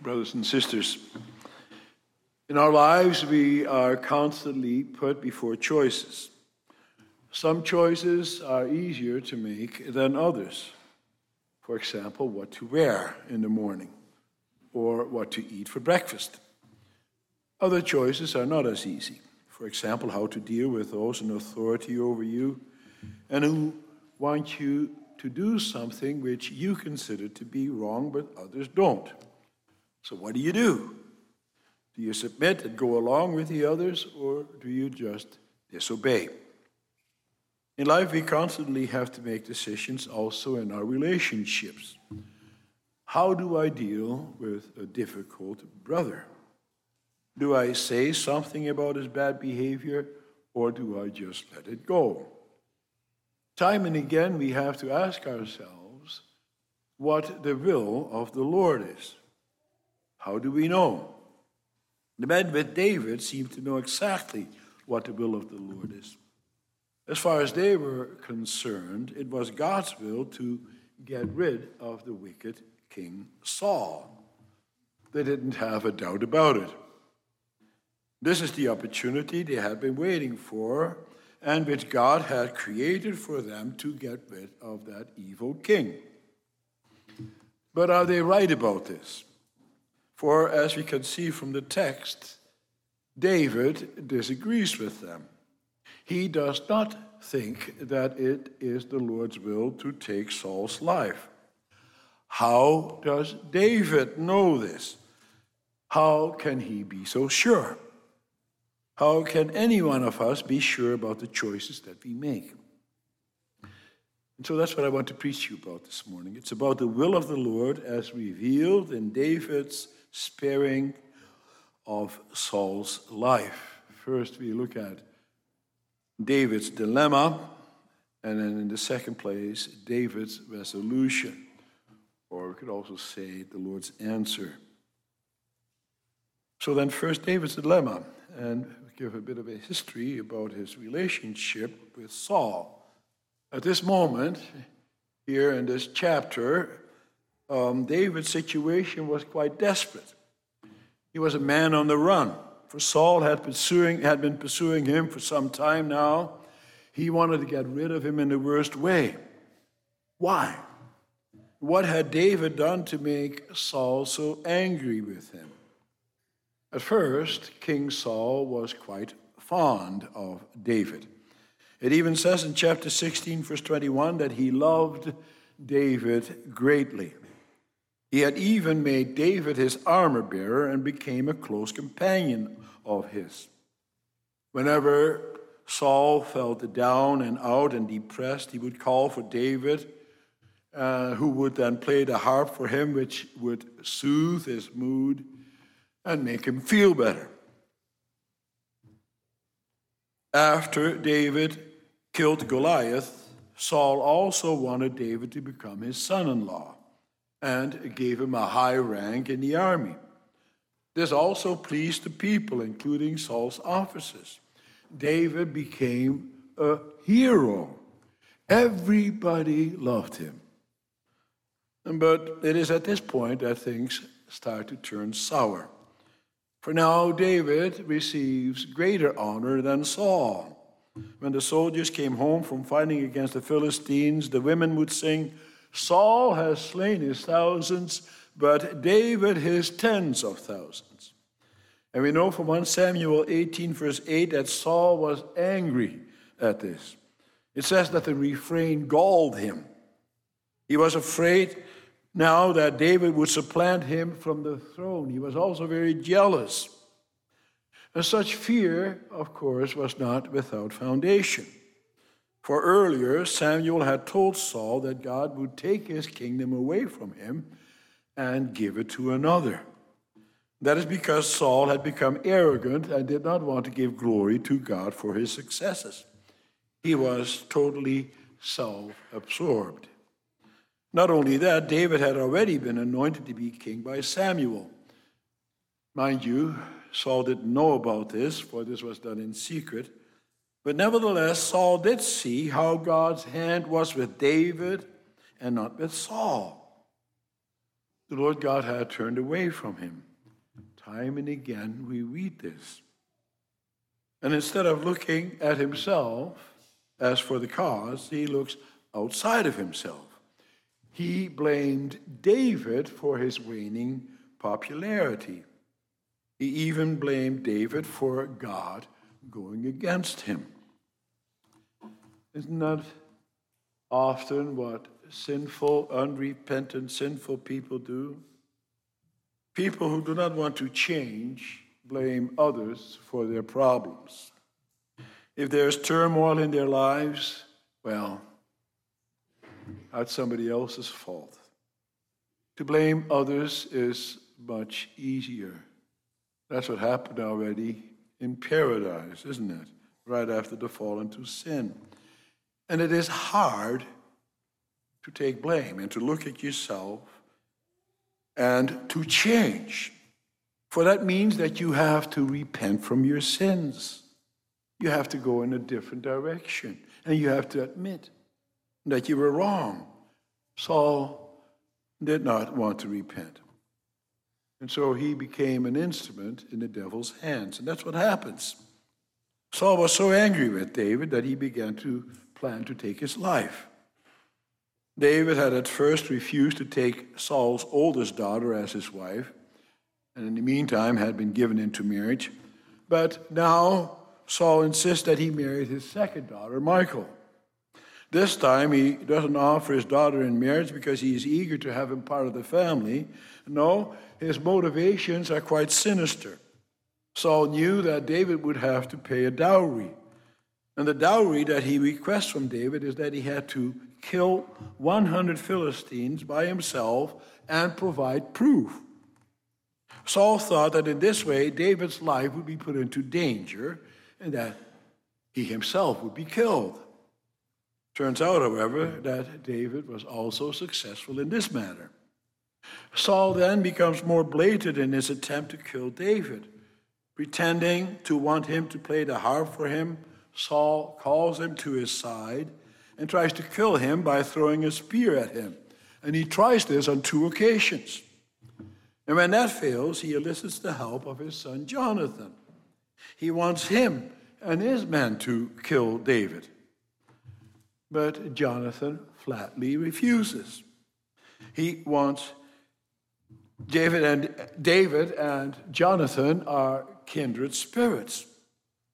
brothers and sisters. In our lives, we are constantly put before choices. Some choices are easier to make than others. For example, what to wear in the morning or what to eat for breakfast. Other choices are not as easy. For example, how to deal with those in authority over you and who want you to do something which you consider to be wrong, but others don't. So, what do you do? Do you submit and go along with the others, or do you just disobey? In life, we constantly have to make decisions also in our relationships. How do I deal with a difficult brother? Do I say something about his bad behavior, or do I just let it go? Time and again, we have to ask ourselves what the will of the Lord is. How do we know? The men with David seemed to know exactly what the will of the Lord is. As far as they were concerned, it was God's will to get rid of the wicked King Saul. They didn't have a doubt about it. This is the opportunity they had been waiting for and which God had created for them to get rid of that evil king. But are they right about this? For as we can see from the text, David disagrees with them. He does not think that it is the Lord's will to take Saul's life. How does David know this? How can he be so sure? How can any one of us be sure about the choices that we make? And so that's what I want to preach to you about this morning. It's about the will of the Lord as revealed in David's sparing of Saul's life. First, we look at David's dilemma, and then in the second place, David's resolution, or we could also say the Lord's answer. So then, first, David's dilemma, and give a bit of a history about his relationship with Saul. At this moment, here in this chapter, um, David's situation was quite desperate. He was a man on the run. For Saul had, pursuing, had been pursuing him for some time now. He wanted to get rid of him in the worst way. Why? What had David done to make Saul so angry with him? At first, King Saul was quite fond of David. It even says in chapter 16, verse 21, that he loved David greatly. He had even made David his armor bearer and became a close companion of his. Whenever Saul felt down and out and depressed, he would call for David, uh, who would then play the harp for him, which would soothe his mood and make him feel better. After David killed Goliath, Saul also wanted David to become his son in law and gave him a high rank in the army. This also pleased the people, including Saul's officers. David became a hero. Everybody loved him. But it is at this point that things start to turn sour. For now, David receives greater honor than Saul. When the soldiers came home from fighting against the Philistines, the women would sing, Saul has slain his thousands, but David his tens of thousands. And we know from 1 Samuel 18, verse 8, that Saul was angry at this. It says that the refrain galled him. He was afraid now that David would supplant him from the throne. He was also very jealous. And such fear, of course, was not without foundation. For earlier, Samuel had told Saul that God would take his kingdom away from him and give it to another. That is because Saul had become arrogant and did not want to give glory to God for his successes. He was totally self absorbed. Not only that, David had already been anointed to be king by Samuel. Mind you, Saul didn't know about this, for this was done in secret. But nevertheless, Saul did see how God's hand was with David and not with Saul. the Lord God had turned away from him. Time and again we read this. And instead of looking at himself as for the cause, he looks outside of himself. He blamed David for his waning popularity. He even blamed David for God going against him. Isn't that often what sinful, unrepentant, sinful people do? People who do not want to change blame others for their problems. If there's turmoil in their lives, well, that's somebody else's fault. To blame others is much easier. That's what happened already in paradise, isn't it? Right after the fall into sin. And it is hard to take blame and to look at yourself and to change. For that means that you have to repent from your sins. You have to go in a different direction. And you have to admit that you were wrong. Saul did not want to repent. And so he became an instrument in the devil's hands. And that's what happens. Saul was so angry with David that he began to plan to take his life. David had at first refused to take Saul's oldest daughter as his wife, and in the meantime had been given into marriage. But now Saul insists that he marry his second daughter, Michal. This time he doesn't offer his daughter in marriage because he is eager to have him part of the family. No, his motivations are quite sinister. Saul knew that David would have to pay a dowry. And the dowry that he requests from David is that he had to kill 100 Philistines by himself and provide proof. Saul thought that in this way David's life would be put into danger and that he himself would be killed. Turns out, however, hmm. that David was also successful in this matter. Saul then becomes more blatant in his attempt to kill David. Pretending to want him to play the harp for him, Saul calls him to his side and tries to kill him by throwing a spear at him. And he tries this on two occasions. And when that fails, he elicits the help of his son Jonathan. He wants him and his men to kill David. But Jonathan flatly refuses. He wants David and David and Jonathan are kindred spirits.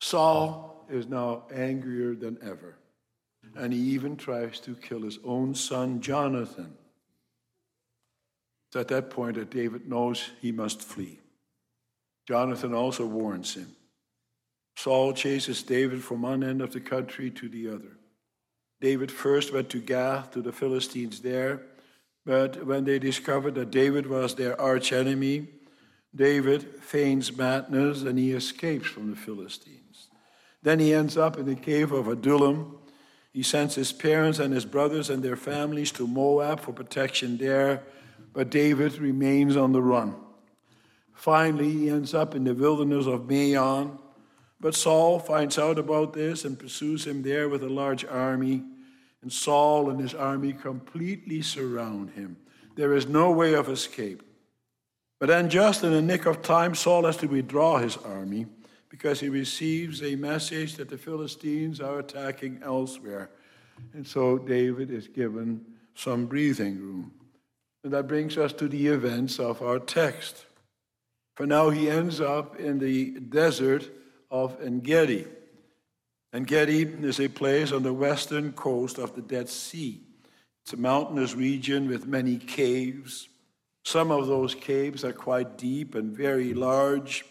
Saul is now angrier than ever, and he even tries to kill his own son Jonathan. It's at that point that David knows he must flee. Jonathan also warns him. Saul chases David from one end of the country to the other. David first went to Gath to the Philistines there but when they discovered that David was their archenemy, David feigns madness and he escapes from the Philistines. Then he ends up in the cave of Adullam. He sends his parents and his brothers and their families to Moab for protection there, but David remains on the run. Finally, he ends up in the wilderness of Maon. But Saul finds out about this and pursues him there with a large army. And Saul and his army completely surround him. There is no way of escape. But then, just in the nick of time, Saul has to withdraw his army because he receives a message that the Philistines are attacking elsewhere. And so David is given some breathing room. And that brings us to the events of our text. For now, he ends up in the desert of Engedi. Engedi is a place on the western coast of the Dead Sea. It's a mountainous region with many caves. Some of those caves are quite deep and very large.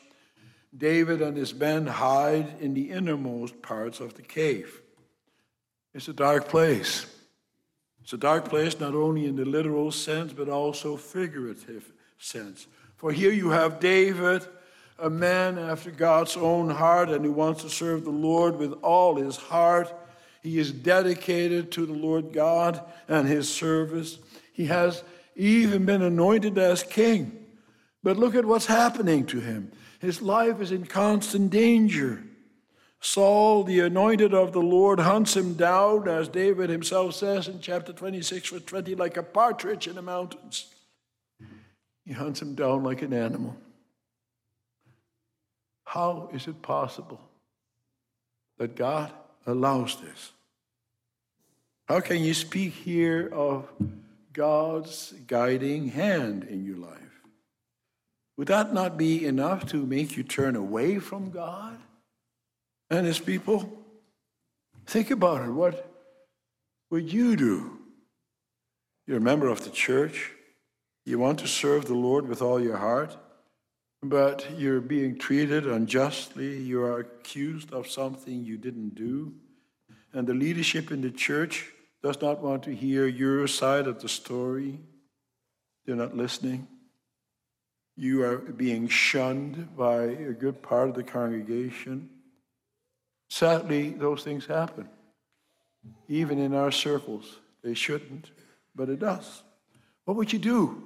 David and his men hide in the innermost parts of the cave. It's a dark place. It's a dark place not only in the literal sense, but also figurative sense. For here you have David a man after God's own heart and who wants to serve the Lord with all his heart. He is dedicated to the Lord God and his service. He has even been anointed as king. But look at what's happening to him. His life is in constant danger. Saul, the anointed of the Lord, hunts him down, as David himself says in chapter 26, verse 20, like a partridge in the mountains. He hunts him down like an animal. How is it possible that God allows this? How can you speak here of God's guiding hand in your life? Would that not be enough to make you turn away from God and His people? Think about it. What would you do? You're a member of the church. You want to serve the Lord with all your heart, but you're being treated unjustly. You are accused of something you didn't do. And the leadership in the church does not want to hear your side of the story. They're not listening. You are being shunned by a good part of the congregation. Sadly, those things happen. Even in our circles, they shouldn't, but it does. What would you do?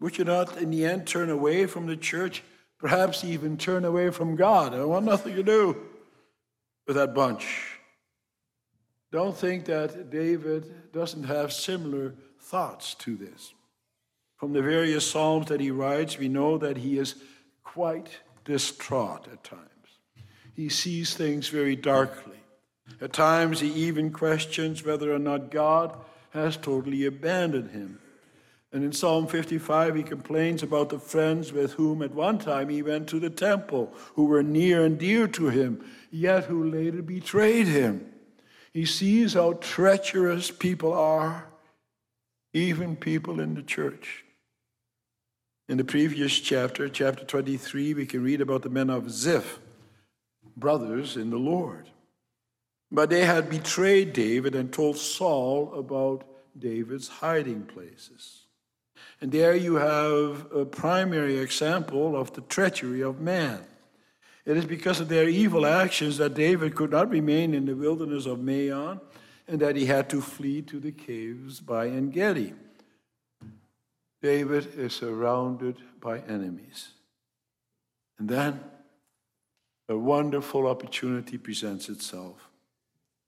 Would you not, in the end, turn away from the church? Perhaps even turn away from God? I want nothing to do with that bunch. Don't think that David doesn't have similar thoughts to this. From the various Psalms that he writes, we know that he is quite distraught at times. He sees things very darkly. At times, he even questions whether or not God has totally abandoned him. And in Psalm 55, he complains about the friends with whom at one time he went to the temple, who were near and dear to him, yet who later betrayed him. He sees how treacherous people are, even people in the church. In the previous chapter, chapter 23, we can read about the men of Ziph, brothers in the Lord. But they had betrayed David and told Saul about David's hiding places. And there you have a primary example of the treachery of man. It is because of their evil actions that David could not remain in the wilderness of Maon and that he had to flee to the caves by En Gedi. David is surrounded by enemies. And then a wonderful opportunity presents itself.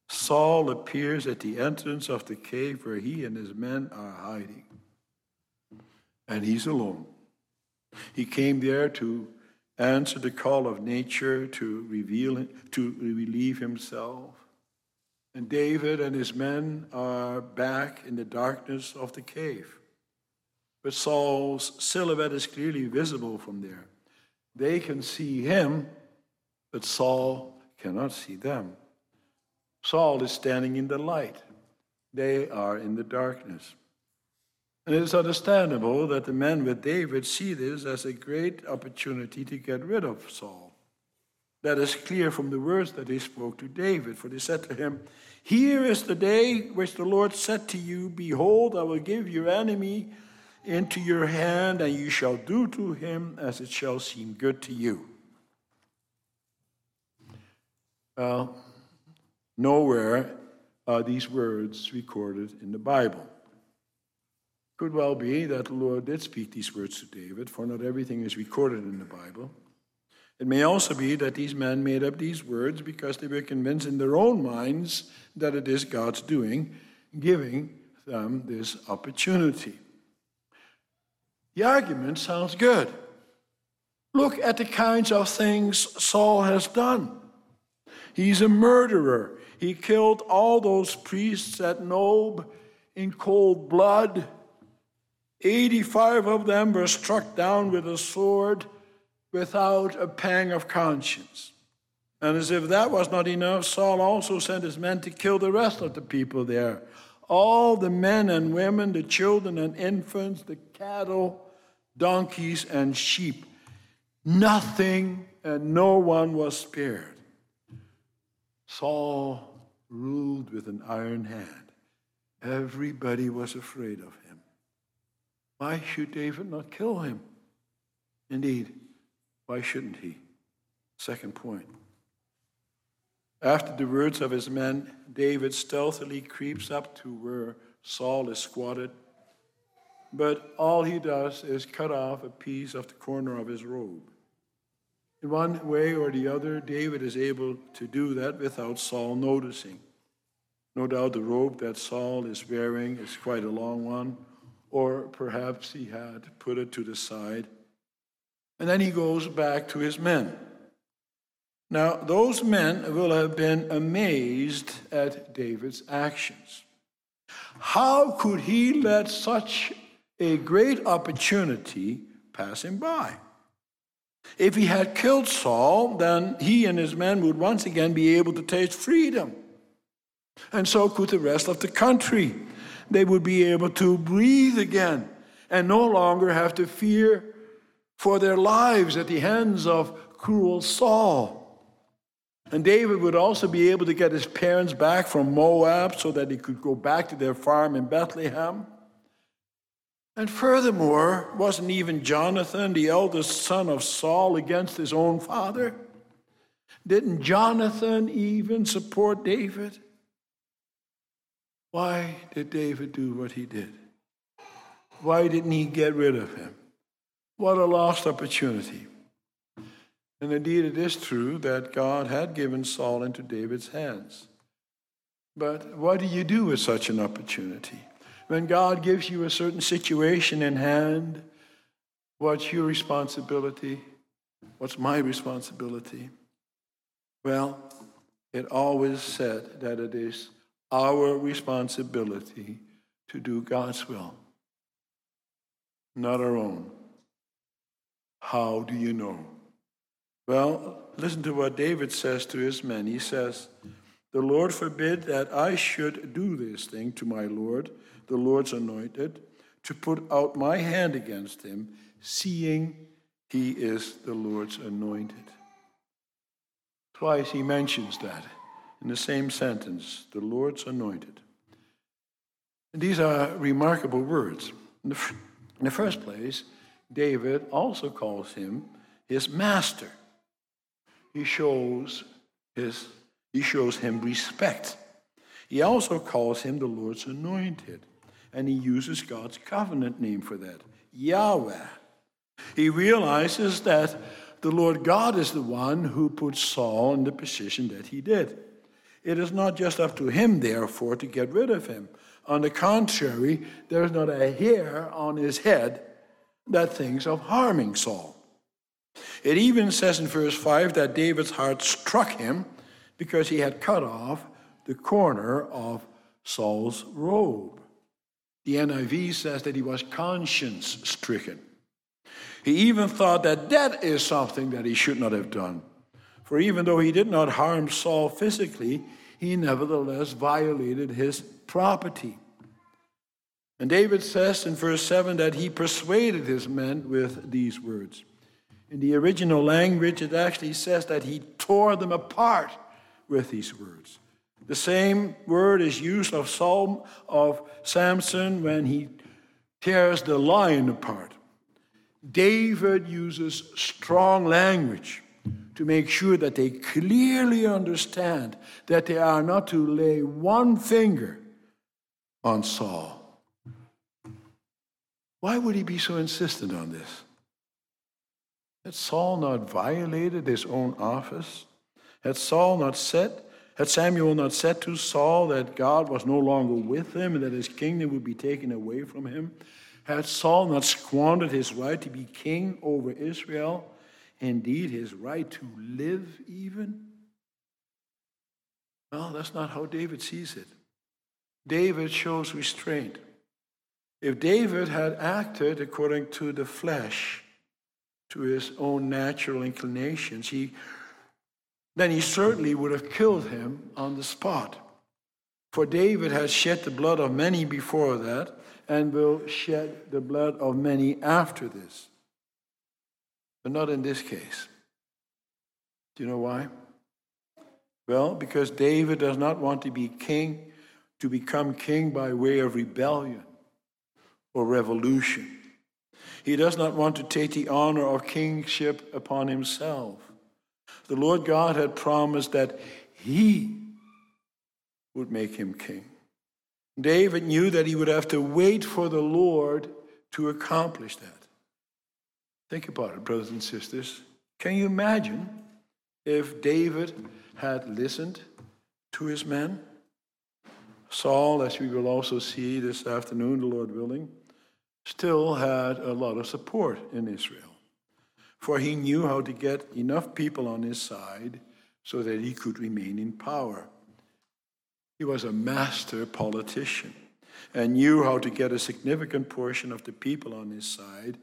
Saul appears at the entrance of the cave where he and his men are hiding. And he's alone. He came there to answer the call of nature to reveal to relieve himself. And David and his men are back in the darkness of the cave. But Saul's silhouette is clearly visible from there. They can see him, but Saul cannot see them. Saul is standing in the light. They are in the darkness. And it is understandable that the men with David see this as a great opportunity to get rid of Saul. That is clear from the words that they spoke to David, for they said to him, Here is the day which the Lord said to you, Behold, I will give your enemy into your hand, and you shall do to him as it shall seem good to you. Well, nowhere are these words recorded in the Bible. Could well be that the Lord did speak these words to David, for not everything is recorded in the Bible. It may also be that these men made up these words because they were convinced in their own minds that it is God's doing, giving them this opportunity. The argument sounds good. Look at the kinds of things Saul has done. He's a murderer. He killed all those priests at Nob in cold blood. 85 of them were struck down with a sword without a pang of conscience. And as if that was not enough, Saul also sent his men to kill the rest of the people there. All the men and women, the children and infants, the cattle, donkeys, and sheep. Nothing and no one was spared. Saul ruled with an iron hand. Everybody was afraid of him. Why should David not kill him? Indeed, why shouldn't he? Second point. After the words of his men, David stealthily creeps up to where Saul is squatted, but all he does is cut off a piece of the corner of his robe. In one way or the other, David is able to do that without Saul noticing. No doubt the robe that Saul is wearing is quite a long one, or perhaps he had put it to the side. And then he goes back to his men. Now, those men will have been amazed at David's actions. How could he let such a great opportunity pass him by? If he had killed Saul, then he and his men would once again be able to taste freedom. And so could the rest of the country. They would be able to breathe again and no longer have to fear for their lives at the hands of cruel Saul. And David would also be able to get his parents back from Moab so that he could go back to their farm in Bethlehem. And furthermore, wasn't even Jonathan, the eldest son of Saul, against his own father? Didn't Jonathan even support David? Why did David do what he did? Why didn't he get rid of him? What a lost opportunity. And indeed, it is true that God had given Saul into David's hands. But what do you do with such an opportunity? When God gives you a certain situation in hand, what's your responsibility? What's my responsibility? Well, it always said that it is our responsibility to do God's will, not our own. How do you know? Well, listen to what David says to his men. He says, The Lord forbid that I should do this thing to my Lord, the Lord's anointed, to put out my hand against him, seeing he is the Lord's anointed. Twice he mentions that in the same sentence, the Lord's anointed. And these are remarkable words. In the, in the first place, David also calls him his master. He shows, his, he shows him respect. He also calls him the Lord's anointed, and he uses God's covenant name for that Yahweh. He realizes that the Lord God is the one who put Saul in the position that he did. It is not just up to him, therefore, to get rid of him. On the contrary, there is not a hair on his head that thinks of harming Saul. It even says in verse 5 that David's heart struck him because he had cut off the corner of Saul's robe. The NIV says that he was conscience stricken. He even thought that that is something that he should not have done. For even though he did not harm Saul physically, he nevertheless violated his property. And David says in verse 7 that he persuaded his men with these words. In the original language, it actually says that he tore them apart with these words. The same word is used of Psalm of Samson when he tears the lion apart. David uses strong language to make sure that they clearly understand that they are not to lay one finger on Saul. Why would he be so insistent on this? Had Saul not violated his own office? Had Saul not said, had Samuel not said to Saul that God was no longer with him and that his kingdom would be taken away from him? Had Saul not squandered his right to be king over Israel? Indeed, his right to live, even? Well, that's not how David sees it. David shows restraint. If David had acted according to the flesh, to his own natural inclinations, he, then he certainly would have killed him on the spot. For David has shed the blood of many before that, and will shed the blood of many after this. But not in this case. Do you know why? Well, because David does not want to be king, to become king by way of rebellion or revolution. He does not want to take the honor of kingship upon himself. The Lord God had promised that he would make him king. David knew that he would have to wait for the Lord to accomplish that. Think about it, brothers and sisters. Can you imagine if David had listened to his men? Saul, as we will also see this afternoon, the Lord willing, still had a lot of support in Israel. For he knew how to get enough people on his side so that he could remain in power. He was a master politician and knew how to get a significant portion of the people on his side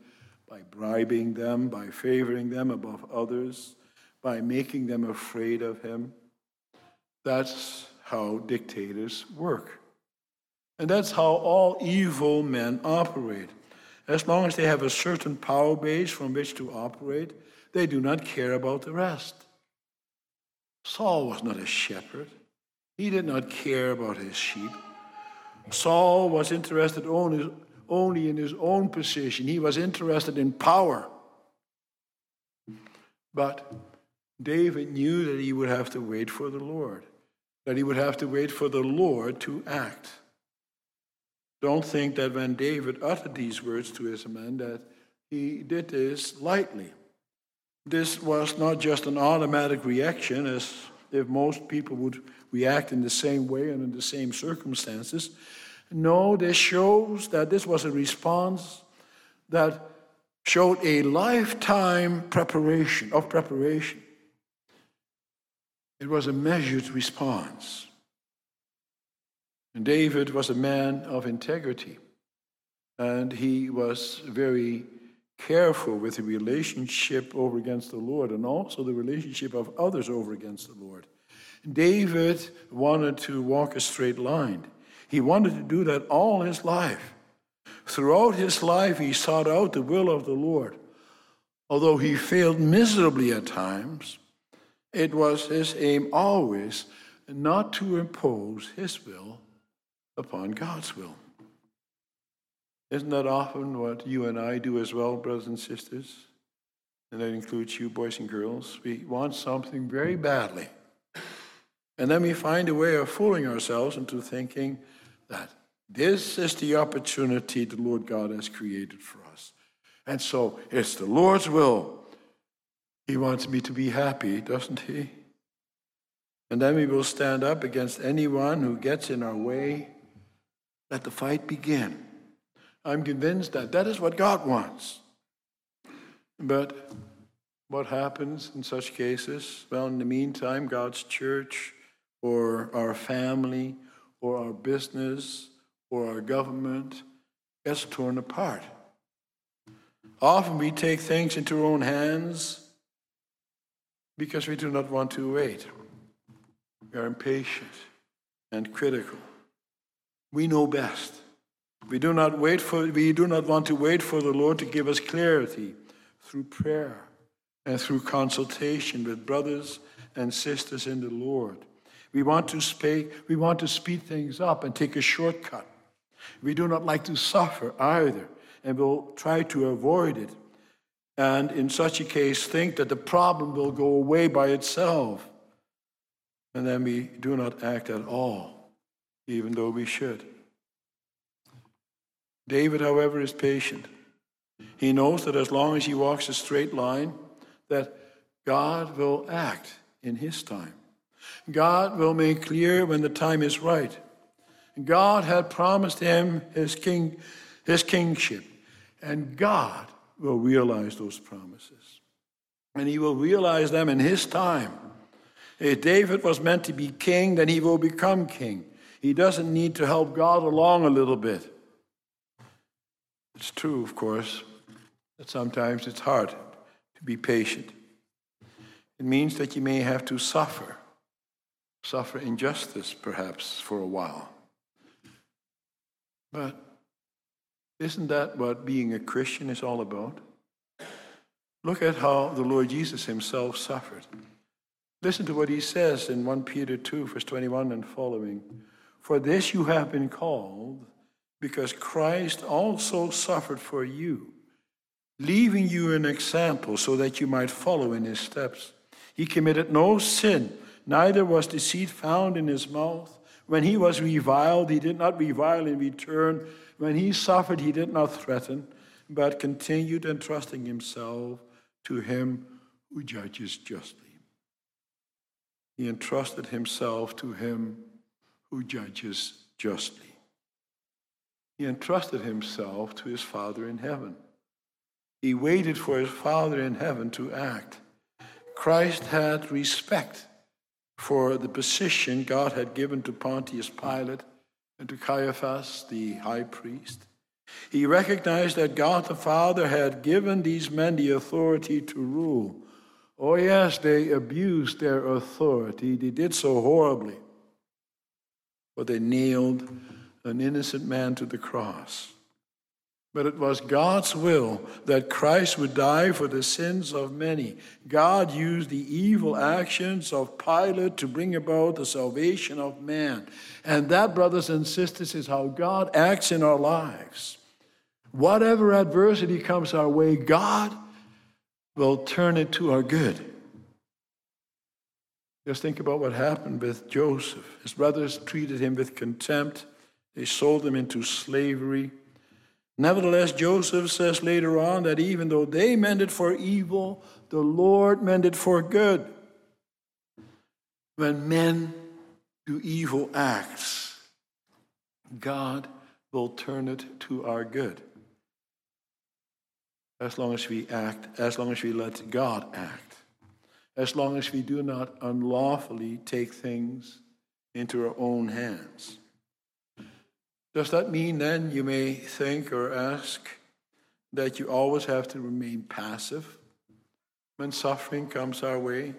by bribing them, by favoring them above others, by making them afraid of him. That's how dictators work. And that's how all evil men operate. As long as they have a certain power base from which to operate, they do not care about the rest. Saul was not a shepherd. He did not care about his sheep. Saul was interested only in his own position, he was interested in power. But David knew that he would have to wait for the Lord, that he would have to wait for the Lord to act. Don't think that when David uttered these words to his men that he did this lightly. This was not just an automatic reaction, as if most people would react in the same way and in the same circumstances. No, this shows that this was a response that showed a lifetime preparation of preparation. It was a measured response. And David was a man of integrity, and he was very careful with the relationship over against the Lord and also the relationship of others over against the Lord. David wanted to walk a straight line. He wanted to do that all his life. Throughout his life, he sought out the will of the Lord. Although he failed miserably at times, it was his aim always not to impose his will upon God's will. Isn't that often what you and I do as well, brothers and sisters? And that includes you, boys and girls. We want something very badly. And then we find a way of fooling ourselves into thinking that this is the opportunity the Lord God has created for us. And so it's the Lord's will. He wants me to be happy, doesn't he? And then we will stand up against anyone who gets in our way. Let the fight begin. I'm convinced that that is what God wants. But what happens in such cases? Well, in the meantime, God's church or our family or our business or our government gets torn apart. Often we take things into our own hands because we do not want to wait. We are impatient and critical. We know best. We do not wait for we do not want to wait for the Lord to give us clarity through prayer and through consultation with brothers and sisters in the Lord. We want to speak, we want to speed things up and take a shortcut. We do not like to suffer either, and we'll try to avoid it. And in such a case, think that the problem will go away by itself. And then we do not act at all, even though we should. David, however, is patient. He knows that as long as he walks a straight line, that God will act in his time. God will make clear when the time is right. God had promised him his king, his kingship, and God will realize those promises. And he will realize them in his time. If David was meant to be king, then he will become king. He doesn't need to help God along a little bit. It's true, of course, that sometimes it's hard to be patient. It means that you may have to suffer suffer injustice, perhaps, for a while. But isn't that what being a Christian is all about? Look at how the Lord Jesus himself suffered. Listen to what he says in 1 Peter 2, verse 21 and following. For this you have been called, because Christ also suffered for you, leaving you an example so that you might follow in his steps. He committed no sin neither was deceit found in his mouth. When he was reviled, he did not revile in return. When he suffered, he did not threaten, but continued entrusting himself to him who judges justly. He entrusted himself to him who judges justly. he entrusted himself to his Father in heaven. He waited for his Father in heaven to act. Christ had respect for the position God had given to Pontius Pilate and to Caiaphas, the high priest. He recognized that God the Father had given these men the authority to rule. Oh, yes, they abused their authority. They did so horribly. But they nailed an innocent man to the cross. But it was God's will that Christ would die for the sins of many. God used the evil actions of Pilate to bring about the salvation of man. And that, brothers and sisters, is how God acts in our lives. Whatever adversity comes our way, God will turn it to our good. Just think about what happened with Joseph. His brothers treated him with contempt, they sold him into slavery. Nevertheless, Joseph says later on that even though they meant it for evil, the Lord meant it for good. When men do evil acts, God will turn it to our good. As long as we act, as long as we let God act, as long as we do not unlawfully take things into our own hands. Does that mean then you may think or ask that you always have to remain passive when suffering comes our way?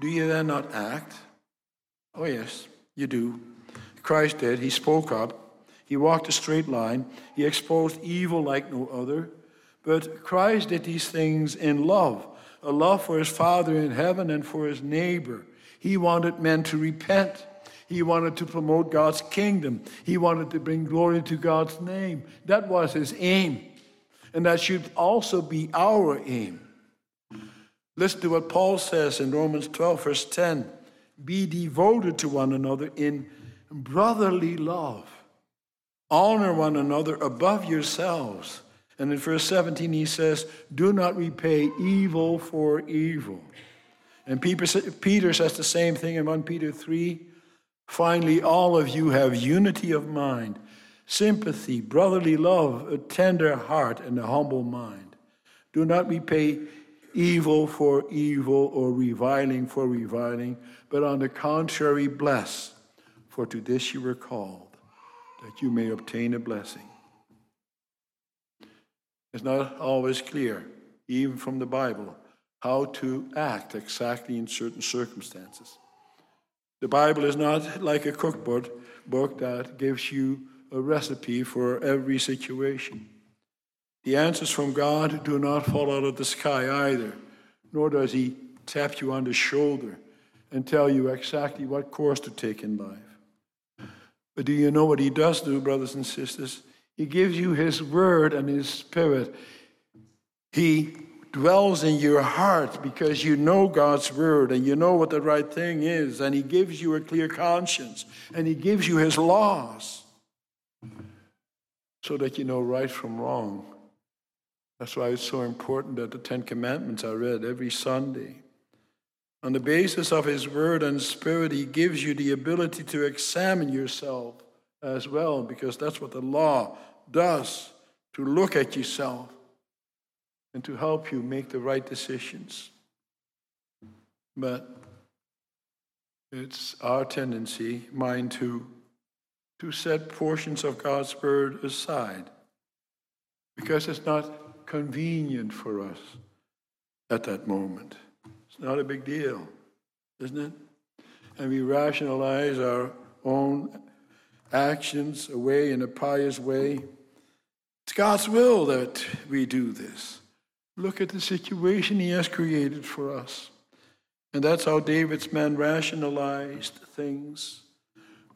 Do you then not act? Oh, yes, you do. Christ did. He spoke up. He walked a straight line. He exposed evil like no other. But Christ did these things in love a love for his Father in heaven and for his neighbor. He wanted men to repent. He wanted to promote God's kingdom. He wanted to bring glory to God's name. That was his aim. And that should also be our aim. Listen to what Paul says in Romans 12, verse 10 Be devoted to one another in brotherly love, honor one another above yourselves. And in verse 17, he says, Do not repay evil for evil. And Peter says the same thing in 1 Peter 3 Finally, all of you have unity of mind, sympathy, brotherly love, a tender heart, and a humble mind. Do not repay evil for evil or reviling for reviling, but on the contrary, bless, for to this you were called, that you may obtain a blessing. It's not always clear, even from the Bible, how to act exactly in certain circumstances. The Bible is not like a cookbook book that gives you a recipe for every situation. The answers from God do not fall out of the sky either, nor does He tap you on the shoulder and tell you exactly what course to take in life. But do you know what He does do, brothers and sisters? He gives you His Word and His Spirit. He dwells in your heart because you know God's word and you know what the right thing is, and He gives you a clear conscience and He gives you His laws so that you know right from wrong. That's why it's so important that the Ten Commandments are read every Sunday. On the basis of His Word and Spirit, He gives you the ability to examine yourself as well, because that's what the law does to look at yourself and to help you make the right decisions. But it's our tendency, mine too, to set portions of God's word aside because it's not convenient for us at that moment. It's not a big deal, isn't it? And we rationalize our own actions away in a pious way. It's God's will that we do this. Look at the situation he has created for us. And that's how David's men rationalized things.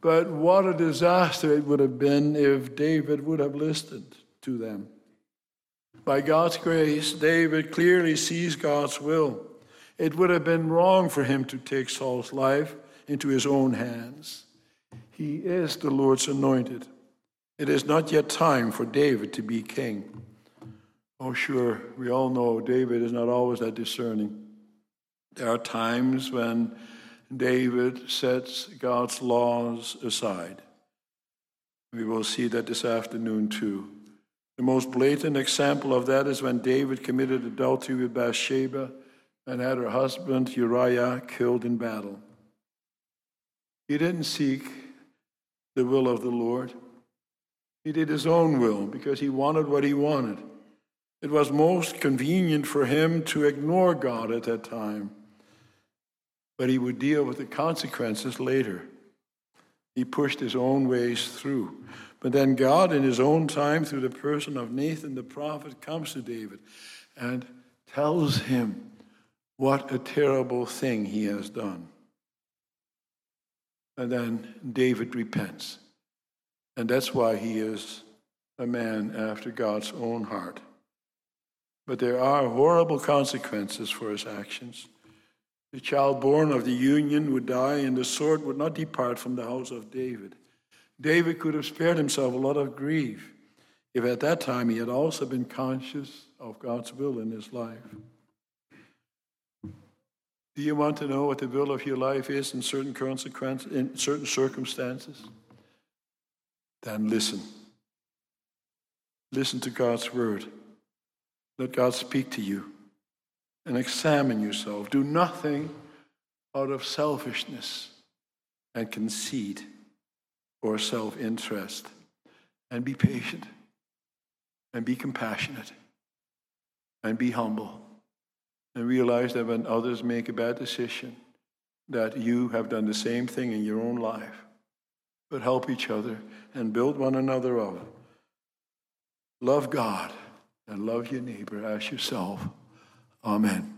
But what a disaster it would have been if David would have listened to them. By God's grace, David clearly sees God's will. It would have been wrong for him to take Saul's life into his own hands. He is the Lord's anointed. It is not yet time for David to be king. Oh, sure, we all know David is not always that discerning. There are times when David sets God's laws aside. We will see that this afternoon too. The most blatant example of that is when David committed adultery with Bathsheba and had her husband Uriah killed in battle. He didn't seek the will of the Lord. He did his own will because he wanted what he wanted. It was most convenient for him to ignore God at that time, but he would deal with the consequences later. He pushed his own ways through. But then God, in his own time, through the person of Nathan the prophet, comes to David and tells him what a terrible thing he has done. And then David repents. And that's why he is a man after God's own heart. But there are horrible consequences for his actions. The child born of the union would die, and the sword would not depart from the house of David. David could have spared himself a lot of grief if at that time he had also been conscious of God's will in his life. Do you want to know what the will of your life is in certain consequences, in certain circumstances? Then listen. Listen to God's word. Let God speak to you and examine yourself. Do nothing out of selfishness and conceit or self interest. And be patient and be compassionate and be humble and realize that when others make a bad decision, that you have done the same thing in your own life. But help each other and build one another up. Love God and love your neighbor as yourself. Amen.